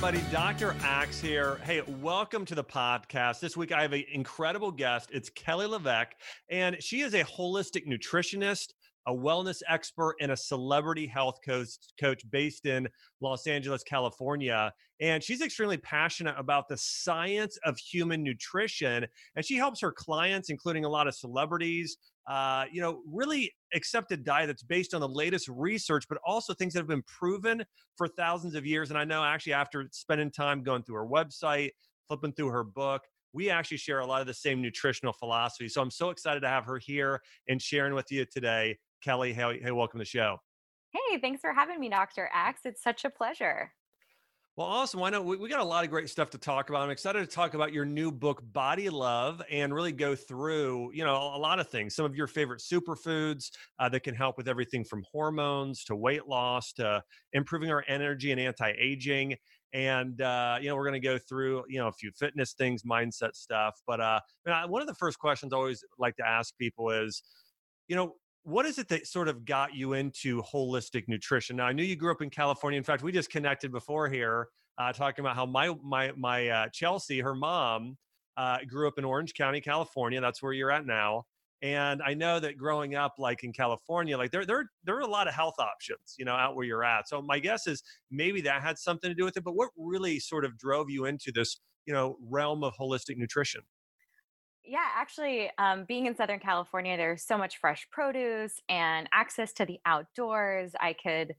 everybody. Dr. Axe here. Hey, welcome to the podcast. This week I have an incredible guest. It's Kelly LeVeque, and she is a holistic nutritionist, a wellness expert, and a celebrity health coach, coach based in Los Angeles, California. And she's extremely passionate about the science of human nutrition. And she helps her clients, including a lot of celebrities, uh, you know, really accepted diet that's based on the latest research, but also things that have been proven for thousands of years. And I know actually after spending time going through her website, flipping through her book, we actually share a lot of the same nutritional philosophy. So I'm so excited to have her here and sharing with you today. Kelly, hey, hey welcome to the show. Hey, thanks for having me, Dr. Axe. It's such a pleasure. Well, awesome. Why not? We, we got a lot of great stuff to talk about. I'm excited to talk about your new book, Body Love, and really go through, you know, a lot of things. Some of your favorite superfoods uh, that can help with everything from hormones to weight loss to improving our energy and anti-aging. And uh, you know, we're going to go through, you know, a few fitness things, mindset stuff. But uh, one of the first questions I always like to ask people is, you know, what is it that sort of got you into holistic nutrition? Now, I knew you grew up in California. In fact, we just connected before here, uh, talking about how my my my uh, Chelsea, her mom, uh, grew up in Orange County, California. That's where you're at now. And I know that growing up, like in California, like there there there are a lot of health options, you know, out where you're at. So my guess is maybe that had something to do with it. But what really sort of drove you into this, you know, realm of holistic nutrition? Yeah, actually, um, being in Southern California, there's so much fresh produce and access to the outdoors. I could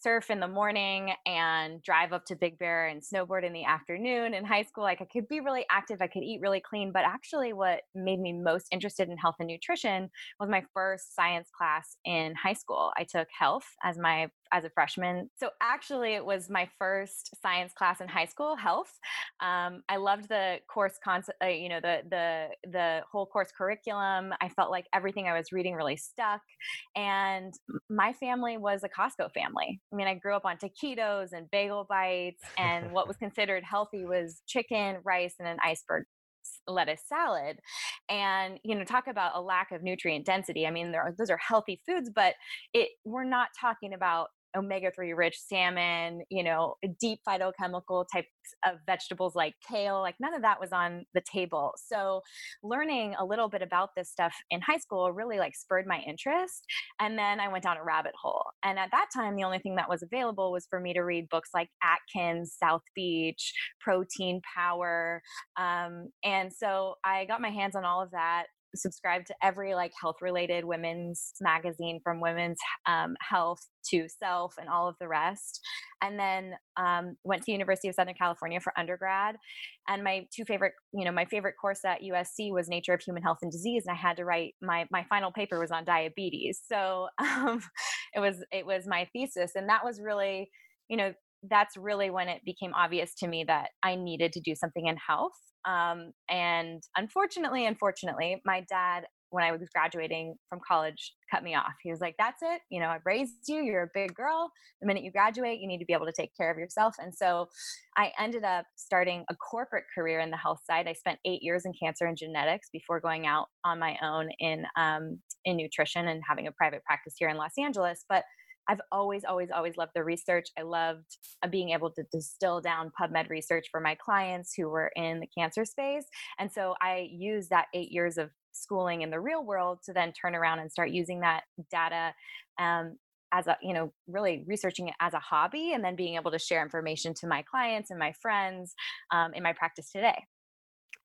surf in the morning and drive up to Big Bear and snowboard in the afternoon. In high school, like I could be really active, I could eat really clean. But actually, what made me most interested in health and nutrition was my first science class in high school. I took health as my as a freshman. So actually, it was my first science class in high school, health. Um, I loved the course concept, uh, you know, the the the whole course curriculum. I felt like everything I was reading really stuck, and my family was a Costco family. I mean, I grew up on taquitos and bagel bites, and what was considered healthy was chicken, rice, and an iceberg lettuce salad and you know talk about a lack of nutrient density i mean are, those are healthy foods but it we're not talking about omega-3 rich salmon you know deep phytochemical types of vegetables like kale like none of that was on the table. So learning a little bit about this stuff in high school really like spurred my interest and then i went down a rabbit hole. And at that time the only thing that was available was for me to read books like atkins south beach protein power um, and so i got my hands on all of that subscribe to every like health related women's magazine from women's um, health to self and all of the rest. And then um, went to university of southern california for undergrad. And my two favorite you know my favorite course at usc was nature of human health and disease and i had to write my my final paper was on diabetes. So um, it was it was my thesis. And that was really you know that's really when it became obvious to me that I needed to do something in health. Um, and unfortunately, unfortunately, my dad, when I was graduating from college, cut me off. He was like, That's it. You know, I've raised you. You're a big girl. The minute you graduate, you need to be able to take care of yourself. And so I ended up starting a corporate career in the health side. I spent eight years in cancer and genetics before going out on my own in, um, in nutrition and having a private practice here in Los Angeles. But I've always, always, always loved the research. I loved uh, being able to distill down PubMed research for my clients who were in the cancer space. And so I used that eight years of schooling in the real world to then turn around and start using that data um, as a you know really researching it as a hobby and then being able to share information to my clients and my friends um, in my practice today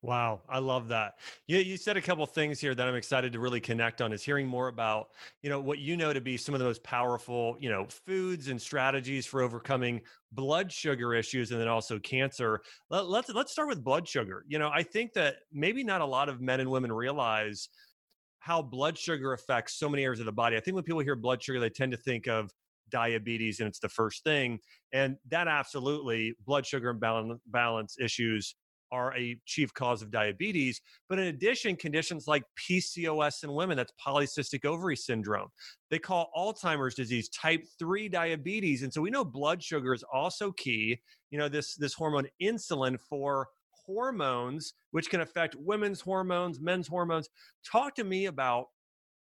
Wow, I love that. You, you said a couple things here that I'm excited to really connect on is hearing more about, you know, what you know to be some of the most powerful, you know, foods and strategies for overcoming blood sugar issues and then also cancer. Let, let's let's start with blood sugar. You know, I think that maybe not a lot of men and women realize how blood sugar affects so many areas of the body. I think when people hear blood sugar, they tend to think of diabetes and it's the first thing. And that absolutely blood sugar imbalance balance issues are a chief cause of diabetes. But in addition, conditions like PCOS in women, that's polycystic ovary syndrome. They call Alzheimer's disease type 3 diabetes. And so we know blood sugar is also key. You know, this, this hormone insulin for hormones, which can affect women's hormones, men's hormones. Talk to me about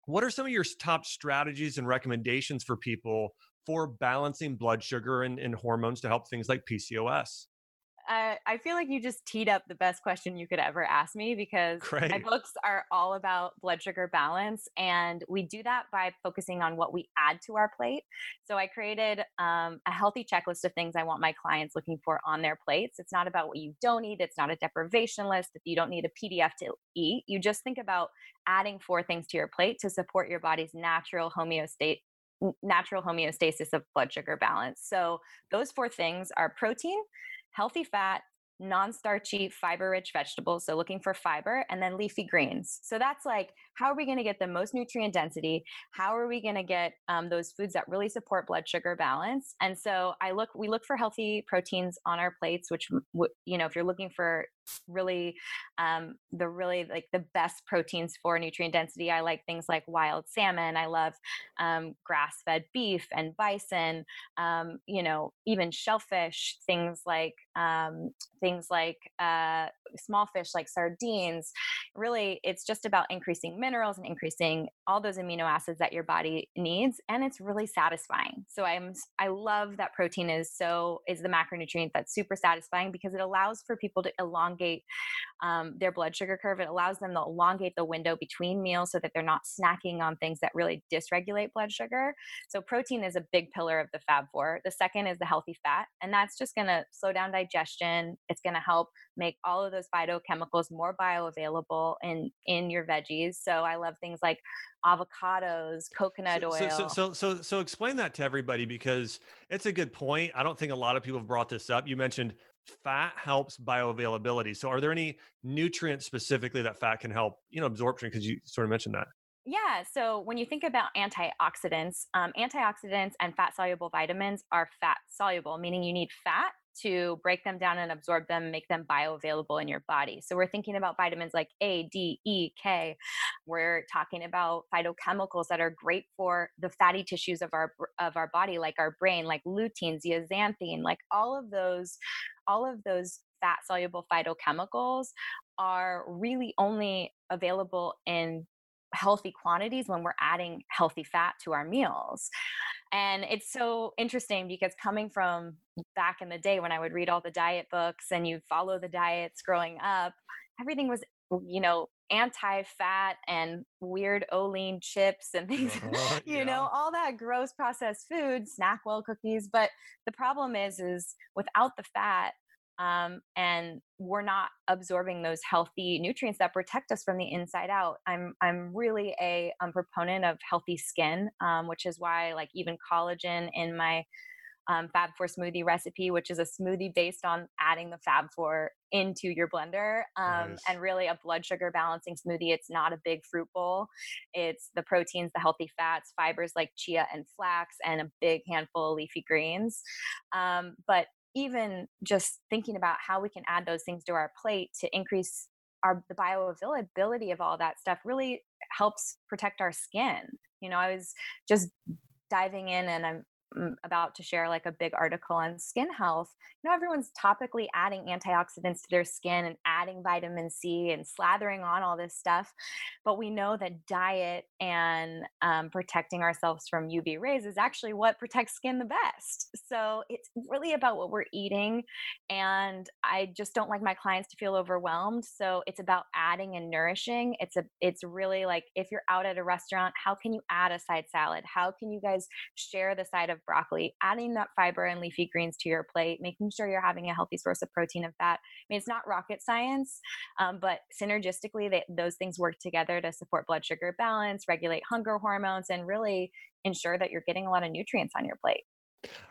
what are some of your top strategies and recommendations for people for balancing blood sugar and, and hormones to help things like PCOS? Uh, I feel like you just teed up the best question you could ever ask me because Great. my books are all about blood sugar balance. And we do that by focusing on what we add to our plate. So I created um, a healthy checklist of things I want my clients looking for on their plates. It's not about what you don't eat, it's not a deprivation list. If you don't need a PDF to eat, you just think about adding four things to your plate to support your body's natural natural homeostasis of blood sugar balance. So those four things are protein, healthy fat, non starchy, fiber rich vegetables. So, looking for fiber and then leafy greens. So, that's like how are we going to get the most nutrient density? How are we going to get um, those foods that really support blood sugar balance? And so, I look, we look for healthy proteins on our plates, which, you know, if you're looking for really um, the really like the best proteins for nutrient density. I like things like wild salmon. I love um, grass fed beef and bison. Um, you know, even shellfish. Things like um, things like uh, small fish like sardines. Really, it's just about increasing and increasing all those amino acids that your body needs, and it's really satisfying. So I'm I love that protein is so is the macronutrient that's super satisfying because it allows for people to elongate um, their blood sugar curve. It allows them to elongate the window between meals so that they're not snacking on things that really dysregulate blood sugar. So protein is a big pillar of the Fab Four. The second is the healthy fat, and that's just going to slow down digestion. It's going to help make all of those phytochemicals more bioavailable in in your veggies. So I love things like avocados, coconut so, oil. So, so, so, so, explain that to everybody because it's a good point. I don't think a lot of people have brought this up. You mentioned fat helps bioavailability. So, are there any nutrients specifically that fat can help, you know, absorption? Because you sort of mentioned that. Yeah. So when you think about antioxidants, um, antioxidants and fat soluble vitamins are fat soluble, meaning you need fat to break them down and absorb them, make them bioavailable in your body. So we're thinking about vitamins like A, D, E, K. We're talking about phytochemicals that are great for the fatty tissues of our of our body, like our brain, like lutein, zeaxanthin, like all of those, all of those fat soluble phytochemicals are really only available in healthy quantities when we're adding healthy fat to our meals. And it's so interesting because coming from back in the day when I would read all the diet books and you follow the diets growing up, everything was, you know, anti-fat and weird Olean chips and things, uh-huh, you yeah. know, all that gross processed food, SnackWell cookies. But the problem is, is without the fat, um, and we're not absorbing those healthy nutrients that protect us from the inside out. I'm I'm really a um, proponent of healthy skin, um, which is why like even collagen in my um, Fab Four smoothie recipe, which is a smoothie based on adding the Fab Four into your blender, um, nice. and really a blood sugar balancing smoothie. It's not a big fruit bowl. It's the proteins, the healthy fats, fibers like chia and flax, and a big handful of leafy greens. Um, but even just thinking about how we can add those things to our plate to increase our the bioavailability of all that stuff really helps protect our skin. You know, I was just diving in and I'm about to share like a big article on skin health you know everyone's topically adding antioxidants to their skin and adding vitamin c and slathering on all this stuff but we know that diet and um, protecting ourselves from uv rays is actually what protects skin the best so it's really about what we're eating and i just don't like my clients to feel overwhelmed so it's about adding and nourishing it's a it's really like if you're out at a restaurant how can you add a side salad? How can you guys share the side of broccoli, adding that fiber and leafy greens to your plate, making sure you're having a healthy source of protein and fat. I mean, it's not rocket science, um, but synergistically, they, those things work together to support blood sugar balance, regulate hunger hormones, and really ensure that you're getting a lot of nutrients on your plate.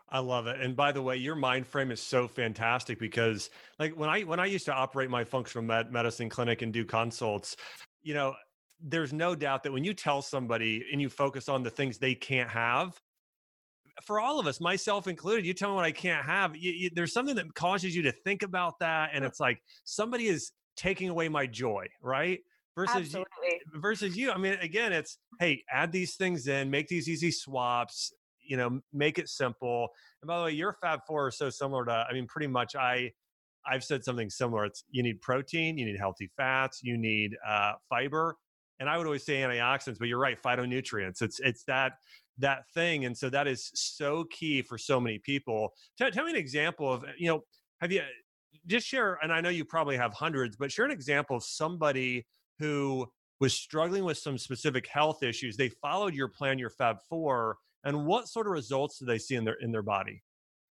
I love it. And by the way, your mind frame is so fantastic because like when I when I used to operate my functional med- medicine clinic and do consults, you know, there's no doubt that when you tell somebody and you focus on the things they can't have, for all of us, myself included, you tell me what I can't have. You, you, there's something that causes you to think about that, and it's like somebody is taking away my joy, right? Versus you, versus you. I mean, again, it's hey, add these things in, make these easy swaps. You know, make it simple. And by the way, your Fab Four are so similar to. I mean, pretty much I. I've said something similar. It's you need protein, you need healthy fats, you need uh, fiber, and I would always say antioxidants, but you're right, phytonutrients. It's it's that that thing. And so that is so key for so many people. Tell, tell me an example of, eh, you know, have you, just share, and I know you probably have hundreds, but share an example of somebody who was struggling with some specific health issues. They followed your plan, your Fab Four, and what sort of results do they see in their in their body?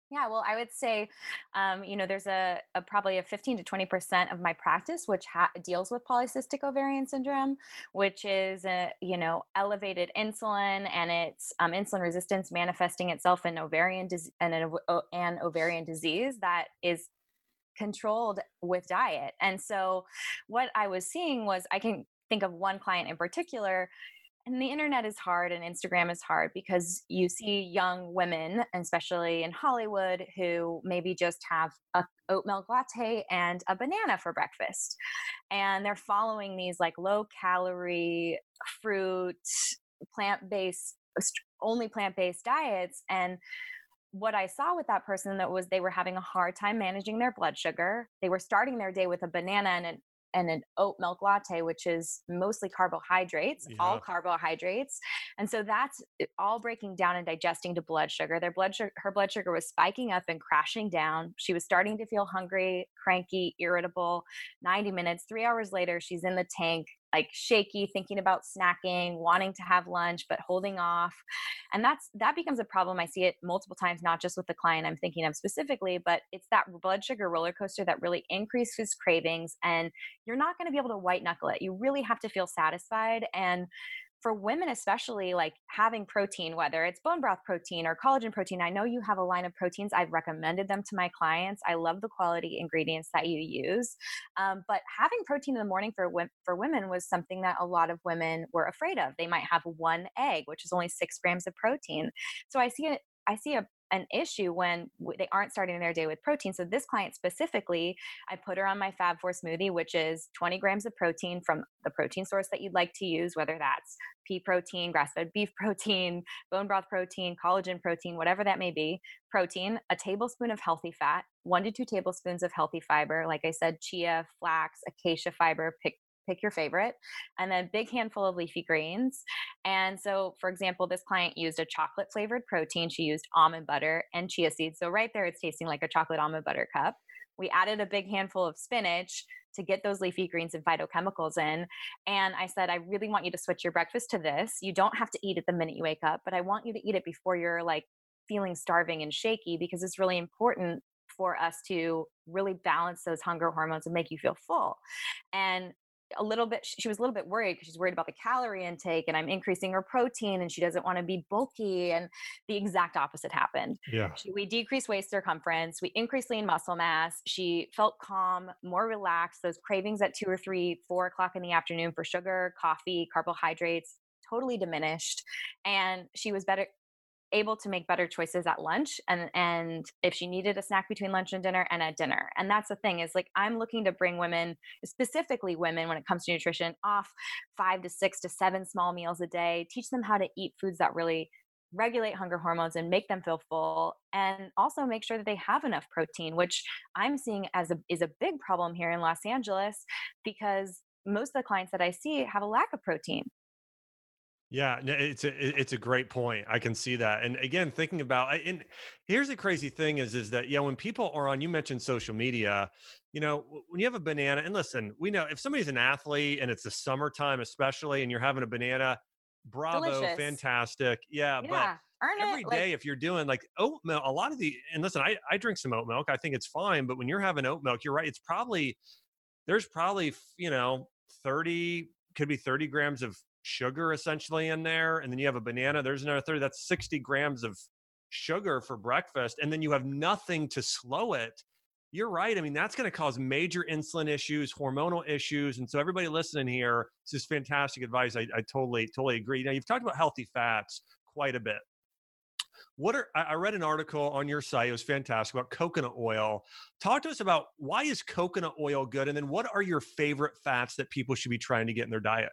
Yeah, well, I would say, um, you know, there's a, a, probably a 15 to 20 percent of my practice which ha- deals with polycystic ovarian syndrome, which is a you know elevated insulin and it's um, insulin resistance manifesting itself in ovarian dis- and an, an ovarian disease that is controlled with diet. And so, what I was seeing was I can think of one client in particular and the internet is hard and Instagram is hard because you see young women, especially in Hollywood, who maybe just have a oat milk latte and a banana for breakfast. And they're following these like low calorie fruit, plant based, only plant based diets. And what I saw with that person that was they were having a hard time managing their blood sugar. They were starting their day with a banana and an and an oat milk latte, which is mostly carbohydrates, yeah. all carbohydrates. And so that's uh, all breaking down and digesting to blood sugar. Their blood sugar, her blood sugar was spiking up and crashing down. She was starting to feel hungry, cranky, irritable. 90 minutes, three hours later, she's in the tank like shaky thinking about snacking wanting to have lunch but holding off. And that's that becomes a problem. I see it multiple times not just with the client i'm thinking of specifically but it's that blood sugar roller coaster that really increases cravings and you're not going to be able to white knuckle it. You really have to feel satisfied and for women especially like having protein whether it's bone broth protein or collagen protein i know you have a line of proteins i've recommended them to my clients i love the quality ingredients that you use um, but having protein in the morning for, for women was something that a lot of women were afraid of they might have one egg which is only six grams of protein so i see it I see a an issue when they aren't starting their day with protein. So this client specifically, I put her on my Fab Four smoothie, which is 20 grams of protein from the protein source that you'd like to use, whether that's pea protein, grass-fed beef protein, bone broth protein, collagen protein, whatever that may be. Protein, a tablespoon of healthy fat, one to two tablespoons of healthy fiber. Like I said, chia, flax, acacia fiber, pick pick your favorite, and then big handful of leafy greens. And so, for example, this client used a chocolate flavored protein. She used almond butter and chia seeds. So right there, it's tasting like a chocolate almond butter cup. We added a big handful of spinach to get those leafy greens and phytochemicals in. And I said, I really want you to switch your breakfast to this. You don't have to eat it the minute you wake up, but I want you to eat it before you're like feeling starving and shaky because it's really important for us to really balance those hunger hormones and make you feel full. And a little bit she was a little bit worried because she's worried about the calorie intake and i'm increasing her protein and she doesn't want to be bulky and the exact opposite happened. Yeah. She, we decreased waist circumference we increased lean muscle mass she felt calm more relaxed those cravings at two or three four o'clock in the afternoon for sugar coffee carbohydrates totally diminished and she was better able to make better choices at lunch and and if she needed a snack between lunch and dinner and at dinner. And that's the thing is like i'm looking to bring women specifically women when it comes to nutrition off five to six to seven small meals a day teach them how to eat foods that really regulate hunger hormones and make them feel full and also make sure that they have enough protein which i'm seeing as a is a big problem here in los angeles because most of the clients that i see have a lack of protein yeah, it's a it's a great point. I can see that. And again, thinking about and here's the crazy thing is is that yeah, when people are on, you mentioned social media, you know, when you have a banana, and listen, we know if somebody's an athlete and it's the summertime, especially, and you're having a banana, bravo, Delicious. fantastic, yeah, yeah. but every it, day like, if you're doing like oat milk a lot of the and listen I, I drink some oat milk i think it's fine but when you're having oat milk you're right it's probably there's probably you know 30 could be 30 grams of sugar essentially in there. And then you have a banana, there's another 30, that's 60 grams of sugar for breakfast. And then you have nothing to slow it. You're right. I mean, that's going to cause major insulin issues, hormonal issues. And so, everybody listening here, this is fantastic advice. I, I totally, totally agree. Now, you've talked about healthy fats quite a bit. What are I read an article on your site, it was fantastic about coconut oil. Talk to us about why is coconut oil good? And then what are your favorite fats that people should be trying to get in their diet?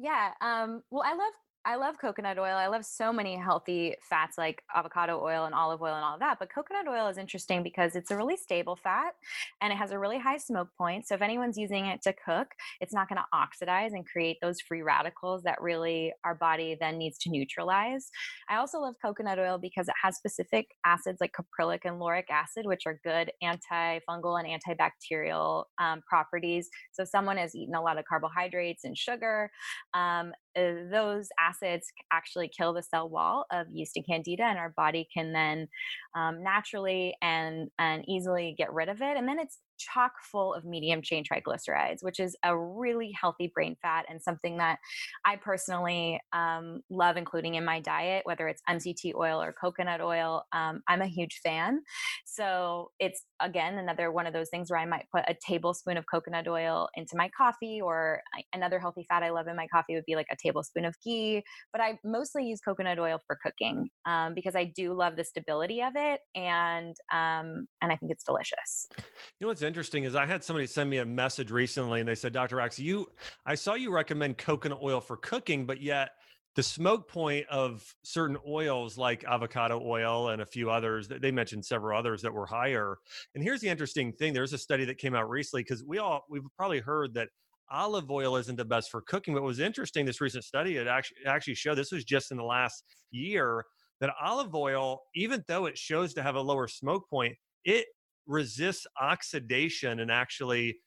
Yeah. Um, well, I love I love coconut oil. I love so many healthy fats like avocado oil and olive oil and all of that. But coconut oil is interesting because it's a really stable fat and it has a really high smoke point. So if anyone's using it to cook, it's not going to oxidize and create those free radicals that really our body then needs to neutralize. I also love coconut oil because it has specific acids like caprylic and lauric acid, which are good antifungal and antibacterial um, properties. So someone has eaten a lot of carbohydrates and sugar. Um, uh, those acids actually kill the cell wall of yeast and candida and our body can then um, naturally and and easily get rid of it and then it's chock full of medium chain triglycerides, which is a really healthy brain fat and something that I personally um, love including in my diet, whether it's MCT oil or coconut oil. Um, I'm a huge fan. So it's again another one of those things where I might put a tablespoon of coconut oil into my coffee, or another healthy fat I love in my coffee would be like a tablespoon of ghee. But I mostly use coconut oil for cooking um, because I do love the stability of it, and um, and I think it's delicious. You know what's interesting is I had somebody send me a message recently, and they said, "Dr. Axe, you, I saw you recommend coconut oil for cooking, but yet." the smoke point of certain oils like avocado oil and a few others they mentioned several others that were higher and here's the interesting thing there's a study that came out recently because we all we've probably heard that olive oil isn't the best for cooking but what was interesting this recent study it actually actually showed this was just in the last year that olive oil even though it shows to have a lower smoke point it resists oxidation and actually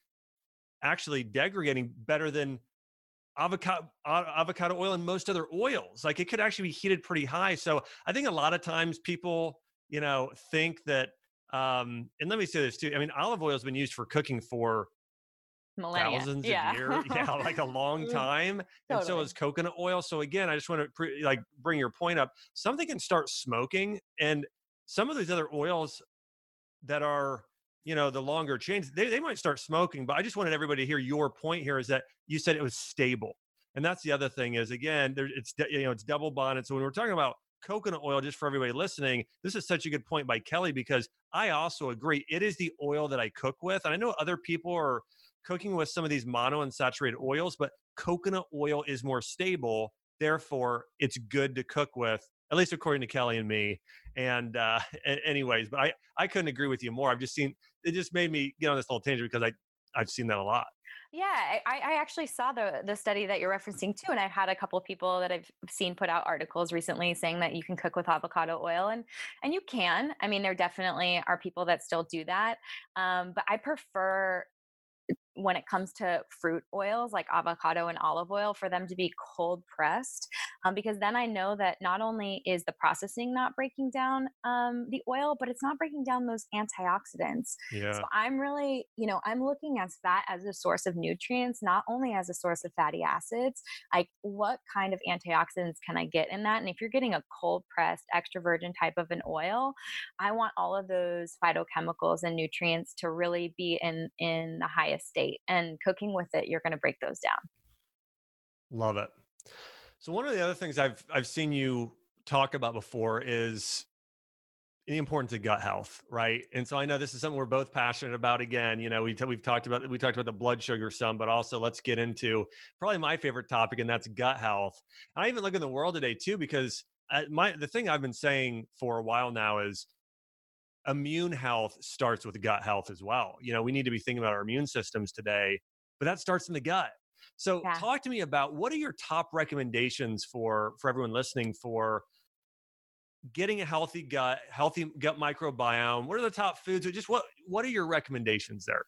actually degrading better than avocado avocado oil and most other oils like it could actually be heated pretty high so i think a lot of times people you know think that um and let me say this too i mean olive oil has been used for cooking for Millennia. thousands yeah. of years yeah like a long time totally. and so is coconut oil so again i just want to pre- like bring your point up something can start smoking and some of these other oils that are you know the longer chains they, they might start smoking but i just wanted everybody to hear your point here is that you said it was stable. And that's the other thing is again there, it's you know it's double bonded. So when we're talking about coconut oil just for everybody listening this is such a good point by kelly because i also agree it is the oil that i cook with. And i know other people are cooking with some of these monounsaturated oils but coconut oil is more stable. Therefore it's good to cook with at least according to kelly and me and uh, anyways, but I I couldn't agree with you more. I've just seen it just made me get on this little tangent because I I've seen that a lot. Yeah, I, I actually saw the the study that you're referencing too, and I've had a couple of people that I've seen put out articles recently saying that you can cook with avocado oil, and and you can. I mean, there definitely are people that still do that, um, but I prefer when it comes to fruit oils like avocado and olive oil for them to be cold pressed um, because then i know that not only is the processing not breaking down um, the oil but it's not breaking down those antioxidants yeah. so i'm really you know i'm looking at fat as a source of nutrients not only as a source of fatty acids like what kind of antioxidants can i get in that and if you're getting a cold pressed extra virgin type of an oil i want all of those phytochemicals and nutrients to really be in in the highest state state and cooking with it you're going to break those down. Love it. So one of the other things i've i've seen you talk about before is the importance of gut health right? And so i know this is something we're both passionate about again you know we t- we've talked about we talked about the blood sugar some but also let's get into probably my favorite topic and that's gut health. I even look in the world today too because uh, my the thing i've been saying for a while now is immune health starts with gut health as well. You know, we need to be thinking about our immune systems today, but that starts in the gut. So yeah. talk to me about what are your top recommendations for for everyone listening for getting a healthy gut, healthy gut microbiome? What are the top foods or just what what are your recommendations there?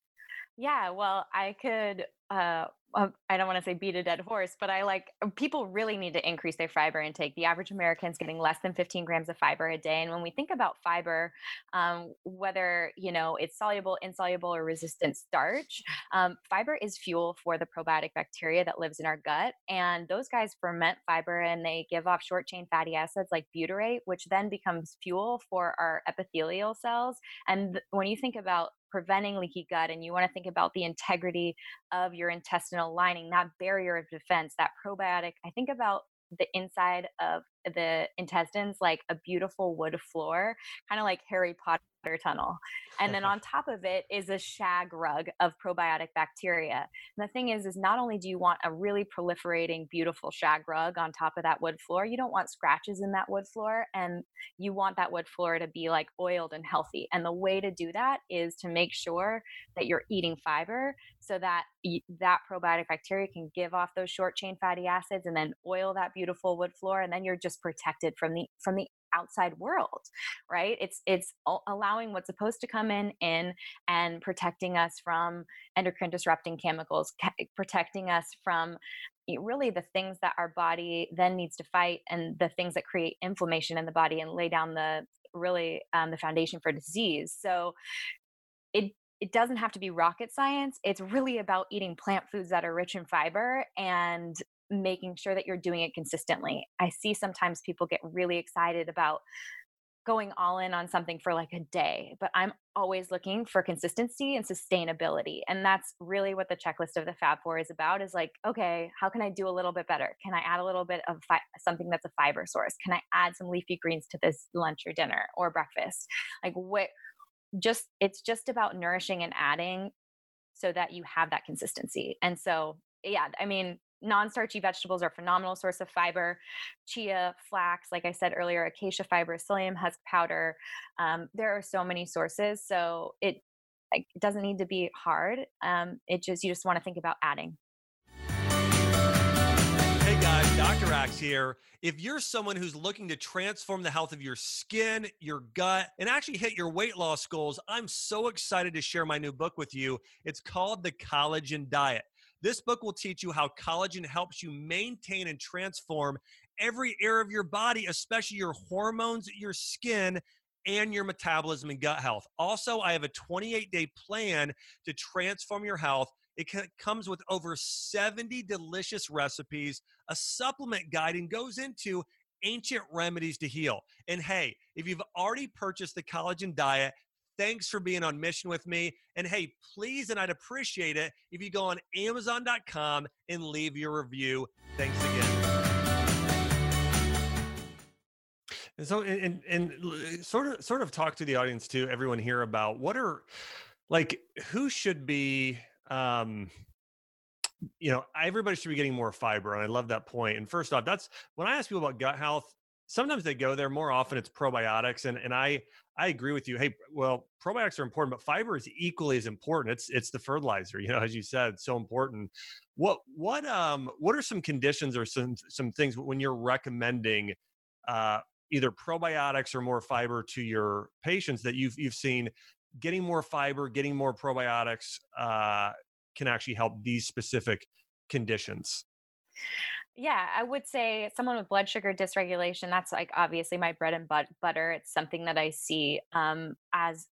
Yeah, well, I could uh uh, I don't want to say beat a dead horse, but I like uh, people really need to increase their fiber intake. The average American is getting less than 15 grams of fiber a day. And when we think about fiber, um, whether you know it's soluble, insoluble, or resistant starch, um, fiber is fuel for the probiotic bacteria that lives in our gut. And those guys ferment fiber and they give off short chain fatty acids like butyrate, which then becomes fuel for our epithelial cells. And th- when you think about preventing leaky gut and you want to think about the integrity of your intestinal lining, that barrier of defense, that probiotic, I think about the inside of the intestines like a beautiful wood floor, kind of like Harry Potter tunnel. And then on top of it is a shag rug of probiotic bacteria. And the thing is, is not only do you want a really proliferating, beautiful shag rug on top of that wood floor, you don't want scratches in that wood floor. And you want that wood floor to be like oiled and healthy. And the way to do that is to make sure that you're eating fiber so that that probiotic bacteria can give off those short chain fatty acids and then oil that beautiful wood floor and then you're just protected from the from the outside world right it's it's allowing what's supposed to come in in and protecting us from endocrine disrupting chemicals protecting us from really the things that our body then needs to fight and the things that create inflammation in the body and lay down the really um, the foundation for disease so it it doesn't have to be rocket science. It's really about eating plant foods that are rich in fiber and making sure that you're doing it consistently. I see sometimes people get really excited about going all in on something for like a day, but I'm always looking for consistency and sustainability. And that's really what the checklist of the Fab Four is about is like, okay, how can I do a little bit better? Can I add a little bit of fi- something that's a fiber source? Can I add some leafy greens to this lunch or dinner or breakfast? Like what just it's just about nourishing and adding so that you have that consistency. And so, yeah, I mean, non-starchy vegetables are a phenomenal source of fiber chia flax like i said earlier acacia fiber psyllium husk powder um, there are so many sources so it, it doesn't need to be hard um, it just you just want to think about adding Hey guys, Dr. Axe here. If you're someone who's looking to transform the health of your skin, your gut, and actually hit your weight loss goals, I'm so excited to share my new book with you. It's called The Collagen Diet. This book will teach you how collagen helps you maintain and transform every area of your body, especially your hormones, your skin, and your metabolism and gut health. Also, I have a 28 day plan to transform your health it comes with over 70 delicious recipes, a supplement guide, and goes into ancient remedies to heal. And hey, if you've already purchased the collagen diet, thanks for being on mission with me. And hey, please, and I'd appreciate it if you go on Amazon.com and leave your review. Thanks again. And so, and, and, and sort of, sort of talk to the audience too, everyone here about what are like who should be um, you know, everybody should be getting more fiber. And I love that point. And first off, that's when I ask people about gut health, sometimes they go there more often it's probiotics. And and I I agree with you. Hey, well, probiotics are important, but fiber is equally as important. It's it's the fertilizer, you know, as you said, so important. What what um what are some conditions or some some things when you're recommending uh either probiotics or more fiber to your patients that you've you've seen getting more fiber, getting more probiotics uh, can actually help these specific conditions. Yeah, I would say someone with blood sugar dysregulation, that's like obviously my bread and butter. It's something that I see um, as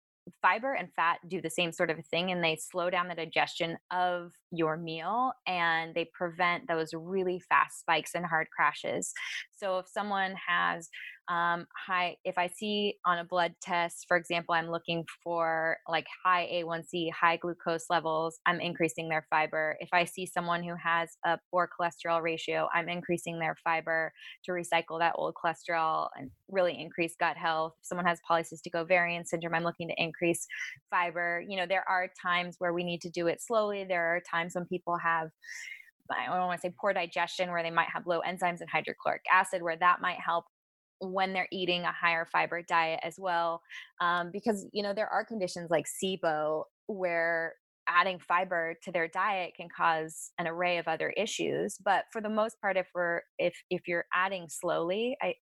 fiber and fat do the same sort of thing and they slow down the digestion of your meal and they prevent those really fast spikes and hard crashes. So if someone has um, high if i see on a blood test for example i'm looking for like high a1c high glucose levels i'm increasing their fiber. If i see someone who has a poor cholesterol ratio i'm increasing their fiber to recycle that old cholesterol and really increase gut health. If someone has polycystic ovarian syndrome i'm looking to increase fiber. You know there are times where we need to do it slowly. There are times when people have I don't want to say poor digestion where they might have low enzymes and hydrochloric acid, where that might help when they're eating a higher fiber diet as well um, because you know there are conditions like sibo where adding fiber to their diet can cause an array of other issues but for the most part if we're if if you're adding slowly i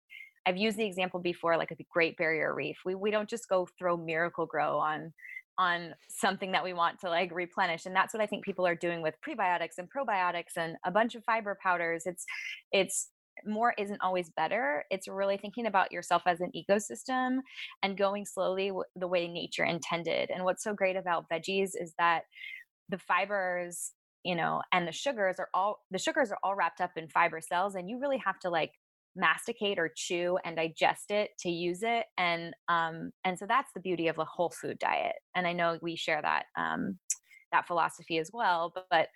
i've used the example before like a great barrier reef. We we don't just go throw Miracle-Gro on on something that we want to like replenish and that's what i think people are doing with prebiotics and probiotics and a bunch of fiber powders it's it's more isn't always better. It's really thinking about yourself as an ecosystem and going slowly the way nature intended. And what's so great about veggies is that the fibers, you know, and the sugars are all the sugars are all wrapped up in fiber cells and you really have to like masticate or chew and digest it to use it and um and so that's the beauty of a whole food diet and i know we share that um that philosophy as well but, but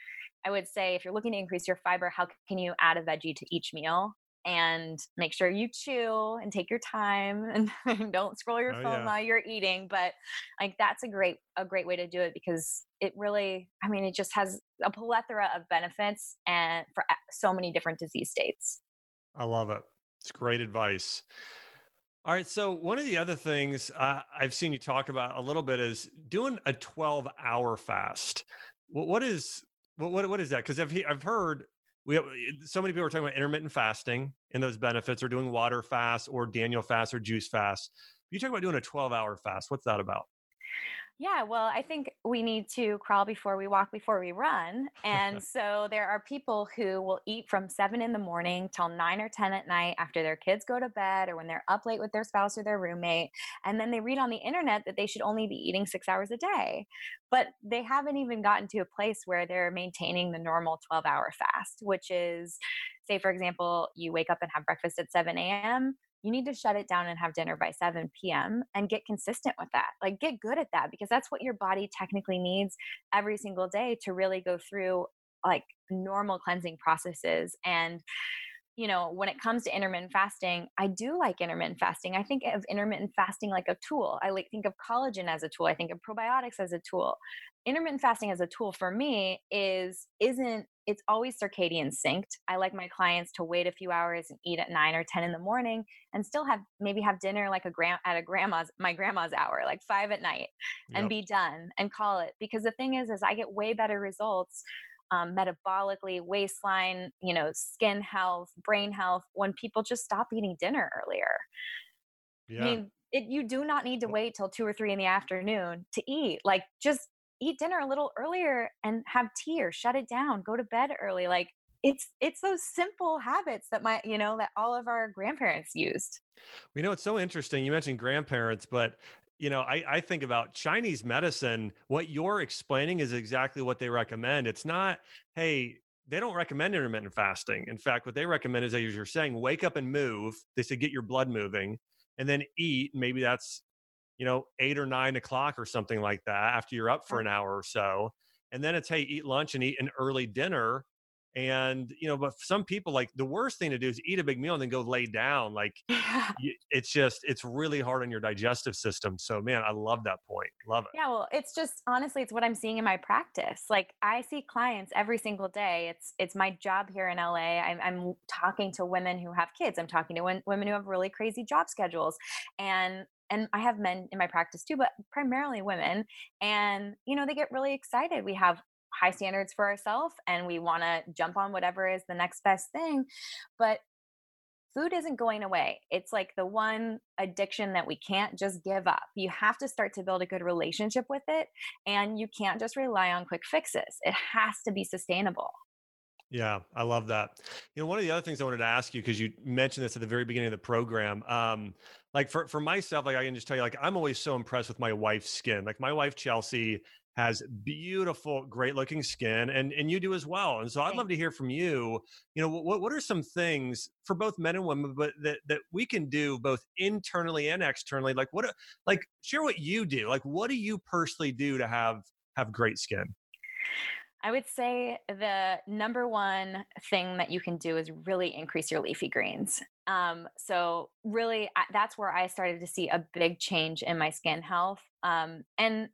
I would say if you're looking to increase your fiber, how can you add a veggie to each meal? and make sure you chew and take your time and don't scroll your Oh phone yeah. while you're eating but like that's a great a great way to do it because it really i mean it just has a plethora of benefits and for so many different disease states I love it. It's great advice. All right. So, one of the other things uh, I've seen you talk about a little bit is doing a 12 hour fast. What, what is what, what, what is that? Because I've, I've heard we have, so many people are talking about intermittent fasting and those benefits, or doing water fast, or Daniel fast, or juice fast. You talk about doing a 12 hour fast. What's that about? Yeah, well, I think we need to crawl before we walk, before we run. And so there are people who will eat from seven in the morning till nine or 10 at night after their kids go to bed or when they're up late with their spouse or their roommate. And then they read on the internet that they should only be eating six hours a day. But they haven't even gotten to a place where they're maintaining the normal 12 hour fast, which is, say, for example, you wake up and have breakfast at 7 a.m you need to shut it down and have dinner by 7 p.m. and get consistent with that. Like, get good at that because that's what your body technically needs every single day to really go through like normal cleansing processes. And, you know, when it comes to intermittent fasting, I do like intermittent fasting. I think of intermittent fasting like a tool. I like think of collagen as a tool. I think of probiotics as a tool. Intermittent fasting as a tool for me is isn't it's always circadian synced. I like my clients to wait a few hours and eat at 9 or 10 in the morning and still have maybe have dinner like a grand at a grandma's my grandma's hour like 5 at night and Yep. be done and call it because the thing is is I get way better results um, metabolically waistline you know skin health brain health when people just stop eating dinner earlier I mean, it, you do not need to wait till two or three in the afternoon to eat. Like, just eat dinner a little earlier and have tea or shut it down. Go to bed early. Like, it's it's those simple habits that my you know that all of our grandparents used. You know, it's so interesting. You mentioned grandparents, but you know, I, I think about Chinese medicine. What you're explaining is exactly what they recommend. It's not, hey, they don't recommend intermittent fasting. In fact, what they recommend is, as you're saying, wake up and move. They say get your blood moving, and then eat. Maybe that's, you know, eight or nine o'clock or something like that after you're up for an hour or so. And then it's hey, eat lunch and eat an early dinner. And you know, but some people, like the worst thing to do is eat a big meal and then go lay down. Like Yeah. it's just it's really hard on your digestive system so man i love that point love it Yeah, well, it's just honestly, it's what I'm seeing in my practice. Like I see clients every single day. It's it's my job here in LA. I'm, I'm talking to women who have kids. I'm talking to women who have really crazy job schedules, and and I have men in my practice too, but primarily women. And you know, they get really excited. We have high standards for ourselves, and we want to jump on whatever is the next best thing. But food isn't going away. It's like the one addiction that we can't just give up. You have to start to build a good relationship with it, and you can't just rely on quick fixes. It has to be sustainable. yeah i love that you know one of the other things i wanted to ask you because you mentioned this at the very beginning of the program um like for, for myself like i can just tell you like i'm always so impressed with my wife's skin. Like my wife chelsea has beautiful great looking skin and and you do as well and so i'd love to hear from you. You know what, what are some things for both men and women but that that we can do both internally and externally? Like what like share what you do. Like what do you personally do to have have great skin? I would say the number one thing that you can do is really increase your leafy greens. Um, so, really, that's where I started to see a big change in my skin health. Um, and,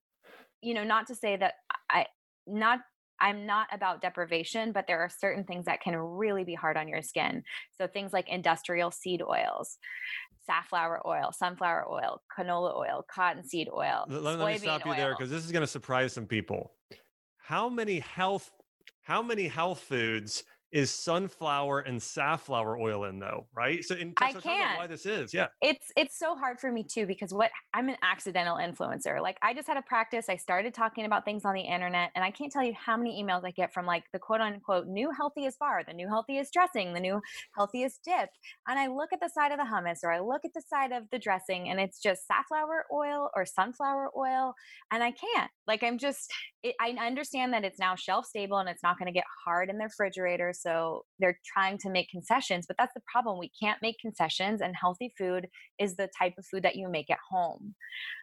you know, not to say that I, not, I'm not about deprivation, but there are certain things that can really be hard on your skin. So, things like industrial seed oils, safflower oil, sunflower oil, canola oil, cottonseed oil, Let, let- let me stop you there because this is going to surprise some people. How many health how many health foods is sunflower and safflower oil in though, right? So, in, I so about why this is. Yeah. it's it's so hard for me too because what I'm an accidental influencer. Like I just had a practice. I started talking about things on the internet, and I can't tell you how many emails I get from like the quote unquote new healthiest bar, the new healthiest dressing, the new healthiest dip. And I look at the side of the hummus or I look at the side of the dressing, and it's just safflower oil or sunflower oil, and I can't. Like I'm just. It, I understand that it's now shelf stable and it's not going to get hard in the refrigerator. So they're trying to make concessions, but that's the problem. We can't make concessions, and healthy food is the type of food that you make at home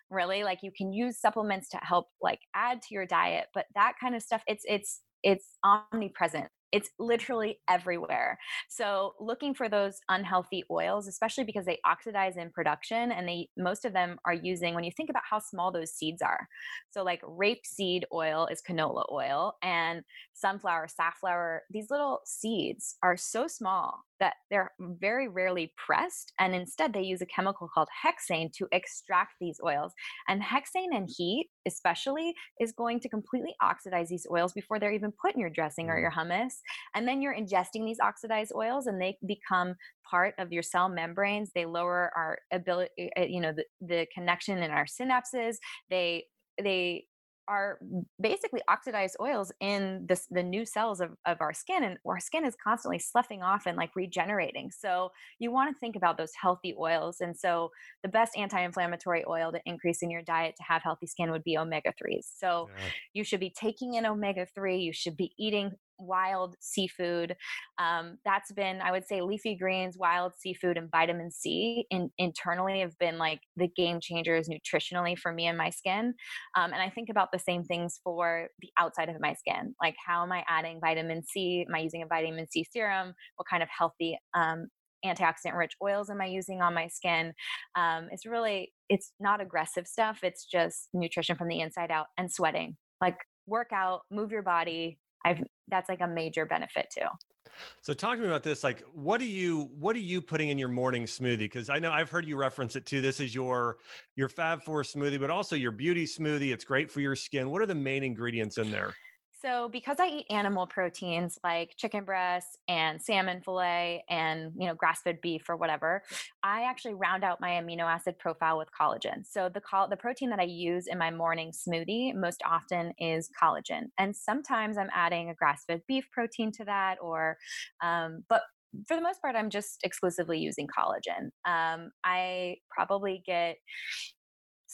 really like you can use supplements to help like add to your diet but that kind of stuff it's it's it's omnipresent It's literally everywhere. So looking for those unhealthy oils, especially because they oxidize in production and they most of them are using when you think about how small those seeds are. So like rapeseed oil is canola oil and sunflower, safflower, these little seeds are so small that they're very rarely pressed and instead they use a chemical called hexane to extract these oils and hexane and heat especially is going to completely oxidize these oils before they're even put in your dressing or your hummus and then you're ingesting these oxidized oils and they become part of your cell membranes they lower our ability eh, you know the, the connection in our synapses they they are basically oxidized oils in this, the new cells of, of our skin and our skin is constantly sloughing off and like regenerating so you want to think about those healthy oils and so the best anti-inflammatory oil to increase in your diet to have healthy skin would be omega-3s so yeah. you should be taking in omega-3 you should be eating wild seafood. Um, that's been, I would say, leafy greens, wild seafood, and vitamin C in, internally have been like the game changers nutritionally for me and my skin. Um, and I think about the same things for the outside of my skin. Like, how am I adding vitamin C? Am I using a vitamin C serum? What kind of healthy um, antioxidant rich oils am I using on my skin? Um, it's really, it's not aggressive stuff. It's just nutrition from the inside out and sweating. Like, work out, move your body, I've that's like a major benefit too. So talk to me about this. Like, what are you what are you putting in your morning smoothie? Because I know I've heard you reference it too. This is your your Fab Four smoothie, but also your beauty smoothie. It's great for your skin. What are the main ingredients in there? So because I eat animal proteins like chicken breast and salmon fillet and you know grass-fed beef or whatever, I actually round out my amino acid profile with collagen. So the col- the protein that I use in my morning smoothie most often is collagen, and sometimes I'm adding a grass-fed beef protein to that, or um, but for the most part, I'm just exclusively using collagen. Um, I probably get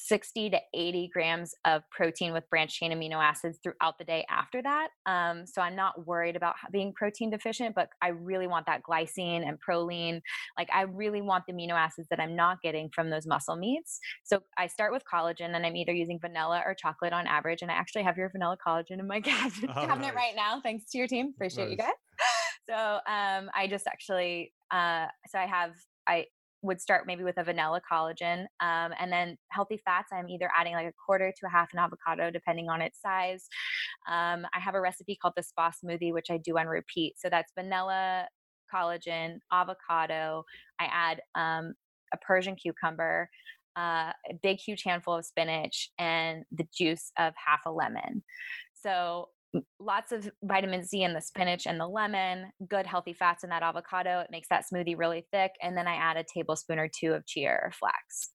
60 to 80 grams of protein with branched chain amino acids throughout the day after that. Um, so I'm not worried about being protein deficient, but I really want that glycine and proline. Like I really want the amino acids that I'm not getting from those muscle meats. So I start with collagen and I'm either using vanilla or chocolate on average. And I actually have your vanilla collagen in my cabinet, oh, cabinet nice. right now. Thanks to your team. Appreciate nice. you guys. So um, I just actually, uh, so I have I would start maybe with a vanilla collagen. Um, and then healthy fats, I'm either adding like a quarter to a half an avocado, depending on its size. Um, I have a recipe called the spa smoothie, which I do on repeat. So that's vanilla, collagen, avocado. I add um, a Persian cucumber, uh, a big, huge handful of spinach, and the juice of half a lemon. So lots of vitamin C in the spinach and the lemon, good healthy fats in that avocado. It makes that smoothie really thick. And then I add a tablespoon or two of chia or flax.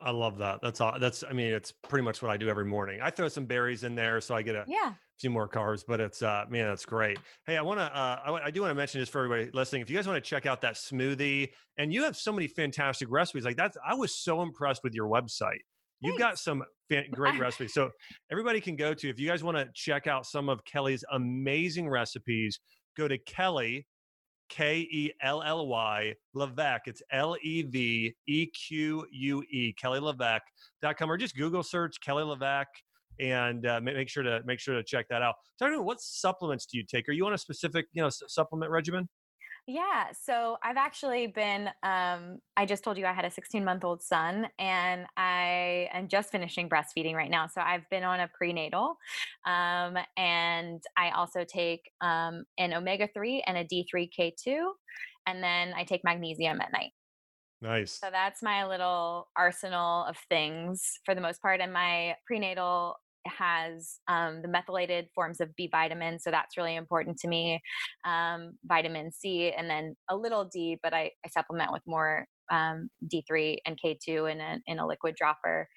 I love that. That's all. That's, I mean, it's pretty much what I do every morning. I throw some berries in there so I get a yeah. few more carbs, but it's, uh, man, that's great. Hey, I want to, uh, I, I do want to mention this for everybody listening. If you guys want to check out that smoothie and you have so many fantastic recipes like that's I was so impressed with your website. You've got some great recipe. So everybody can go to if you guys want to check out some of Kelly's amazing recipes, go to Kelly K E L L Y LeVeque. It's L E V E Q U E Kelly LeVeque.com or just Google search Kelly LeVeque and uh, make sure to make sure to check that out. Tell me what supplements do you take? Are you on a specific you know supplement regimen? Yeah. So I've actually been, um, I just told you I had a 16 month old son and I am just finishing breastfeeding right now. So I've been on a prenatal. Um, and I also take um, an omega 3 and a D3K2. And then I take magnesium at night. Nice. So that's my little arsenal of things for the most part. And my prenatal has um, the methylated forms of B vitamins, so that's really important to me. Um, vitamin C, and then a little D, but I, I supplement with more um, D3 and K2 in a, in a liquid dropper.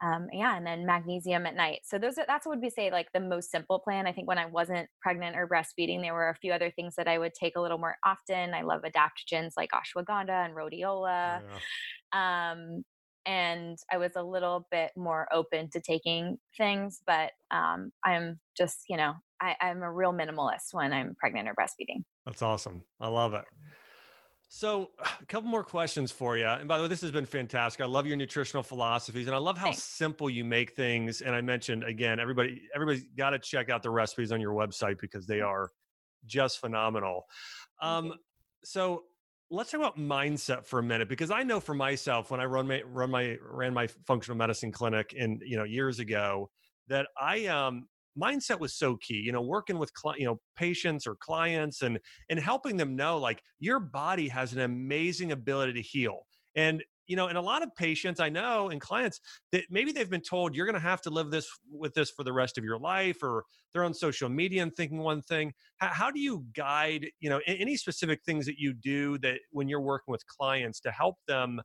Um, yeah, and then magnesium at night. So those are, that's what would be say like the most simple plan. I think when I wasn't pregnant or breastfeeding, there were a few other things that I would take a little more often. I love adaptogens like ashwagandha and rhodiola. Yeah. And I was a little bit more open to taking things, but um, I'm just, you know, I, I'm a real minimalist when I'm pregnant or breastfeeding. That's awesome. I love it. So, a couple more questions for you. And by the way, this has been fantastic. I love your nutritional philosophies, and I love how Thanks. simple you make things. And I mentioned again, everybody, everybody's got to check out the recipes on your website because they are just phenomenal. Um, so let's talk about mindset for a minute because I know for myself when I run my run my ran my functional medicine clinic in you know years ago that I um mindset was so key you know working with you know patients or clients and and helping them know like your body has an amazing ability to heal. And you know, and a lot of patients I know and clients that maybe they've been told you're going to have to live this with this for the rest of your life, or they're on social media and thinking one thing. How, how do you guide, you know, any specific things that you do that when you're working with clients to help them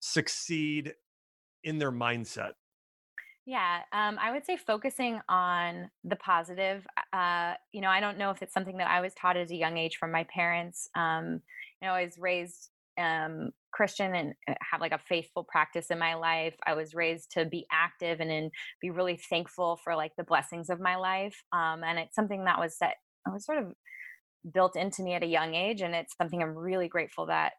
succeed in their mindset? Yeah, um, I would say focusing on the positive. Uh, you know, I don't know if it's something that I was taught at a young age from my parents. Um, you know, I was raised um, Christian and uh, have like a faithful practice in my life. I was raised to be active and then be really thankful for like the blessings of my life. Um, and it's something that was set, I was sort of built into me at a young age. And it's something I'm really grateful that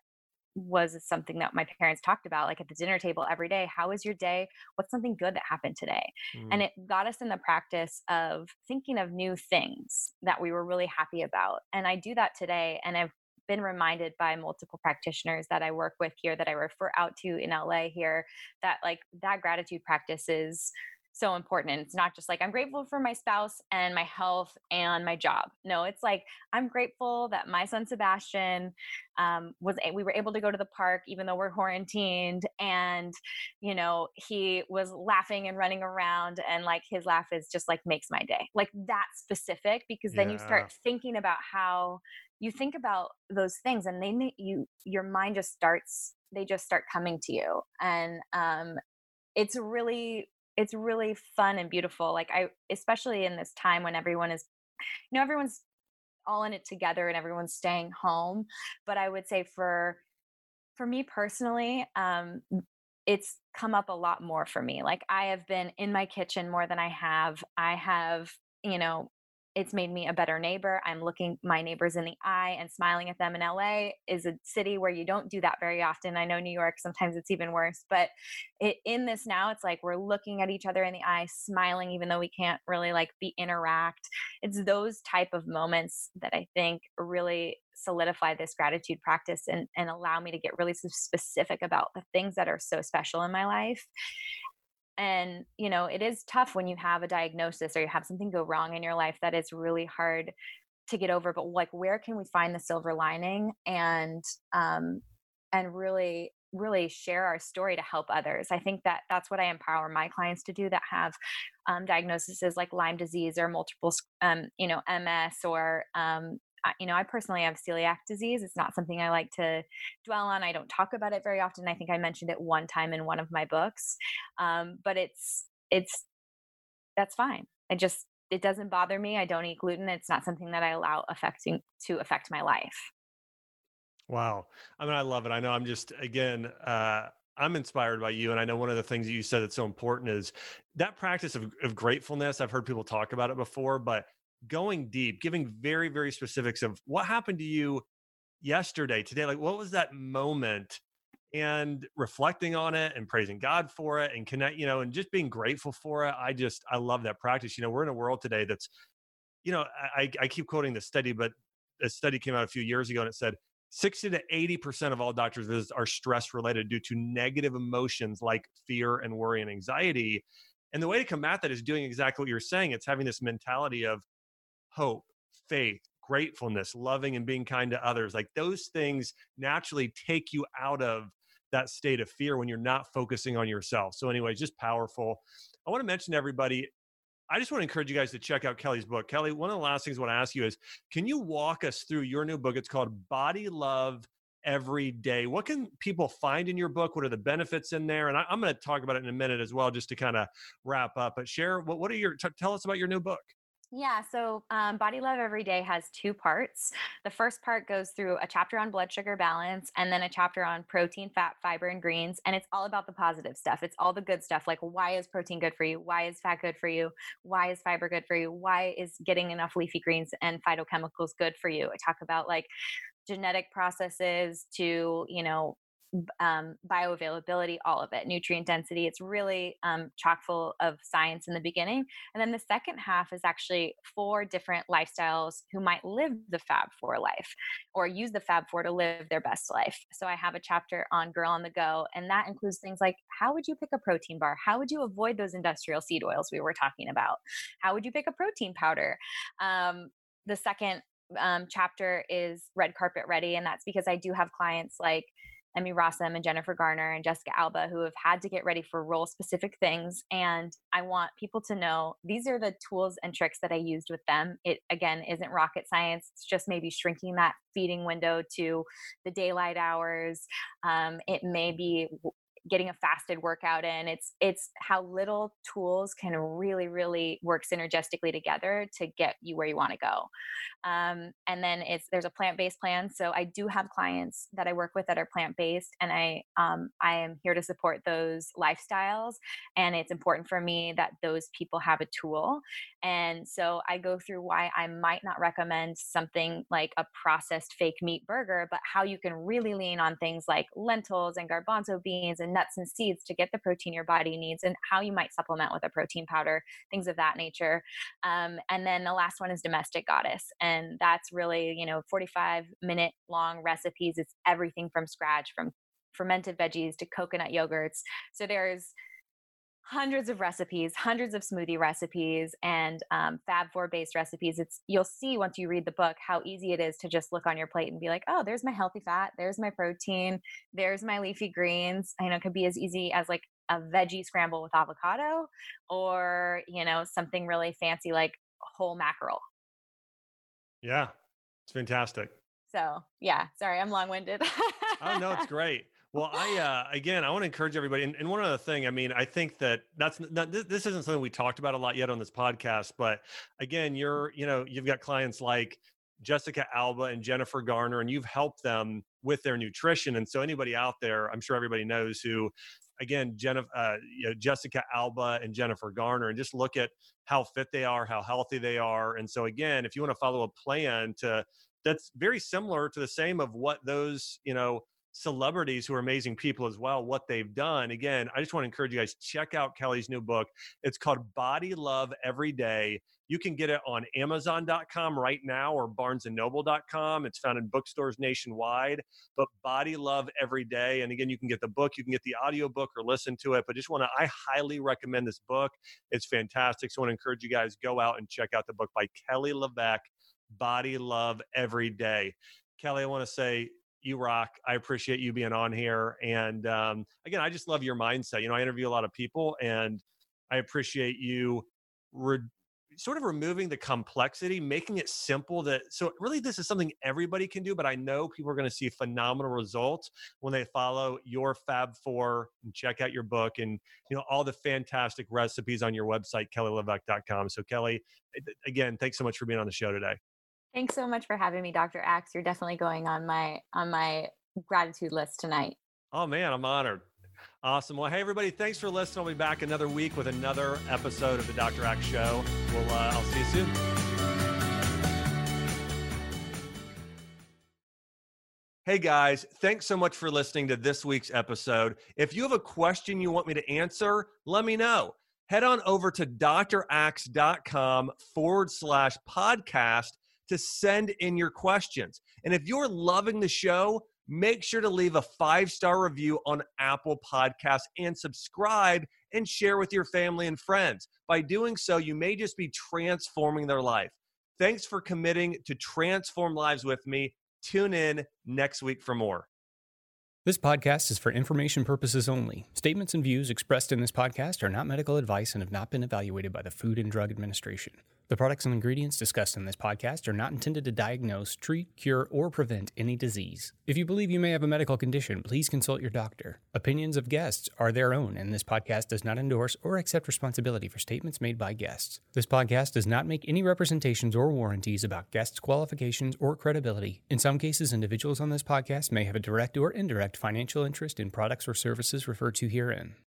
was something that my parents talked about like at the dinner table every day how was your day what's something good that happened today mm. and it got us in the practice of thinking of new things that we were really happy about and i do that today and i've been reminded by multiple practitioners that I work with here that I refer out to in LA here that like that gratitude practice is so important. And it's not just like, I'm grateful for my spouse and my health and my job. No, it's like, I'm grateful that my son Sebastian um, was, we were able to go to the park even though we're quarantined. And, you know, he was laughing and running around and like his laugh is just like makes my day. Like that specific, because then yeah. you start thinking about how you think about those things and they you your mind just starts they just start coming to you and um it's really it's really fun and beautiful like i especially in this time when everyone is you know everyone's all in it together and everyone's staying home but i would say for for me personally um it's come up a lot more for me like i have been in my kitchen more than i have i have you know it's made me a better neighbor. I'm looking my neighbors in the eye and smiling at them. In LA is a city where you don't do that very often. I know New York sometimes it's even worse, but it, in this now it's like we're looking at each other in the eye, smiling even though we can't really like be interact. It's those type of moments that I think really solidify this gratitude practice and, and allow me to get really specific about the things that are so special in my life and you know it is tough when you have a diagnosis or you have something go wrong in your life that is really hard to get over but like where can we find the silver lining and um and really really share our story to help others? I think that that's what i empower my clients to do that have um, diagnoses like lyme disease or multiple um, you know ms or um, you know, I personally have celiac disease. It's not something I like to dwell on. I don't talk about it very often. I think I mentioned it one time in one of my books, um, but it's it's that's fine. It just it doesn't bother me. I don't eat gluten. It's not something that I allow affecting to affect my life. Wow. I mean, I love it. I know I'm just again. Uh, I'm inspired by you. And I know one of the things that you said that's so important is that practice of, of gratefulness. I've heard people talk about it before, but going deep, giving very, very specifics of what happened to you yesterday, today. Like, what was that moment? And reflecting on it and praising God for it and connect, you know, and just being grateful for it. I just, I love that practice. You know, we're in a world today that's, you know, I, I keep quoting this study, but a study came out a few years ago and it said 60 to 80% of all doctors' visits are stress related due to negative emotions like fear and worry and anxiety. And the way to combat that is doing exactly what you're saying. It's having this mentality of hope, faith, gratefulness, loving and being kind to others. Like those things naturally take you out of that state of fear when you're not focusing on yourself. So, anyway, just powerful. I want to mention everybody. I just want to encourage you guys to check out Kelly's book. Kelly, one of the last things I want to ask you is can you walk us through your new book? It's called Body Love Every Day. What can people find in your book? What are the benefits in there? And I, am going to talk about it in a minute as well, just to kind of wrap up. But share what, what are your, t- tell us about your new book. Yeah, so um, Body Love Every Day has two parts. The first part goes through a chapter on blood sugar balance and then a chapter on protein, fat, fiber, and greens. And it's all about the positive stuff. It's all the good stuff like why is protein good for you? Why is fat good for you? Why is fiber good for you? Why is getting enough leafy greens and phytochemicals good for you? I talk about like genetic processes to, you know, um, bioavailability, all of it, nutrient density. It's really um, chock full of science in the beginning. And then the second half is actually four different lifestyles who might live the Fab Four life or use the Fab Four to live their best life. So I have a chapter on Girl on the Go, and that includes things like how would you pick a protein bar? How would you avoid those industrial seed oils we were talking about? How would you pick a protein powder? Um, the second um, chapter is red carpet ready, and that's because I do have clients like Emmy Rossum and Jennifer Garner and Jessica Alba who have had to get ready for role specific things. And I want people to know these are the tools and tricks that I used with them. It again isn't rocket science, it's just maybe shrinking that feeding window to the daylight hours. Um, it may be getting a fasted workout in it's it's how little tools can really really work synergistically together to get you where you want to go. Um, and then it's there's a plant-based plan so i do have clients that i work with that are plant-based and i um, i am here to support those lifestyles and it's important for me that those people have a tool. And so i go through why i might not recommend something like a processed fake meat burger but how you can really lean on things like lentils and garbanzo beans and nuts and seeds to get the protein your body needs and how you might supplement with a protein powder, things of that nature. Um, and then the last one is Domestic Goddess. And that's really, you know, 45 minute long recipes. It's everything from scratch, from fermented veggies to coconut yogurts. So there's hundreds of recipes, hundreds of smoothie recipes, and um, Fab Four based recipes. It's you'll see once you read the book how easy it is to just look on your plate and be like, oh, there's my healthy fat, there's my protein, there's my leafy greens. I know it could be as easy as like a veggie scramble with avocado, or you know something really fancy like whole mackerel. Yeah, it's fantastic. So yeah, sorry, I'm long winded. oh no, it's great. Well, I uh, again, I want to encourage everybody. And, and, one other thing, I mean, I think that that's not, this, this isn't something we talked about a lot yet on this podcast. But again, you're, you know, you've got clients like Jessica Alba and Jennifer Garner, and you've helped them with their nutrition. And so, anybody out there, I'm sure everybody knows who, again, Jennifer, uh, you know, Jessica Alba and Jennifer Garner, and just look at how fit they are, how healthy they are. And so, again, if you want to follow a plan to that's very similar to the same of what those, you know, celebrities who are amazing people as well, what they've done. Again, I just want to encourage you guys check out Kelly's new book. It's called Body Love Every Day. You can get it on Amazon.com right now or BarnesandNoble.com. It's found in bookstores nationwide. But Body Love Every Day, and again, you can get the book, you can get the audio book or listen to it. But just want to, I highly recommend this book. It's fantastic. So I want to encourage you guys go out and check out the book by Kelly LeVeque. Body Love Every Day. Kelly, I want to say you rock. I appreciate you being on here. And um, again, I just love your mindset. You know, I interview a lot of people and I appreciate you re- sort of removing the complexity, making it simple that so really this is something everybody can do, but I know people are going to see phenomenal results when they follow your Fab Four and check out your book and you know all the fantastic recipes on your website, kellyleveque.com. So Kelly, again, thanks so much for being on the show today. Thanks so much for having me, Dr. Axe. You're definitely going on my on my gratitude list tonight. Oh man, I'm honored. Awesome. Well, hey everybody, thanks for listening. I'll be back another week with another episode of the Dr. Axe Show. Well, uh, I'll see you soon. Hey guys, thanks so much for listening to this week's episode. If you have a question you want me to answer, let me know. Head on over to draxe.com forward slash podcast to send in your questions. And if you're loving the show, make sure to leave a five star review on Apple Podcasts and subscribe and share with your family and friends. By doing so, you may just be transforming their life. Thanks for committing to transform lives with me. Tune in next week for more. This podcast is for information purposes only. Statements and views expressed in this podcast are not medical advice and have not been evaluated by the Food and Drug Administration. The products and ingredients discussed in this podcast are not intended to diagnose, treat, cure, or prevent any disease. If you believe you may have a medical condition, please consult your doctor. Opinions of guests are their own, and this podcast does not endorse or accept responsibility for statements made by guests. This podcast does not make any representations or warranties about guests' qualifications or credibility. In some cases, individuals on this podcast may have a direct or indirect financial interest in products or services referred to herein.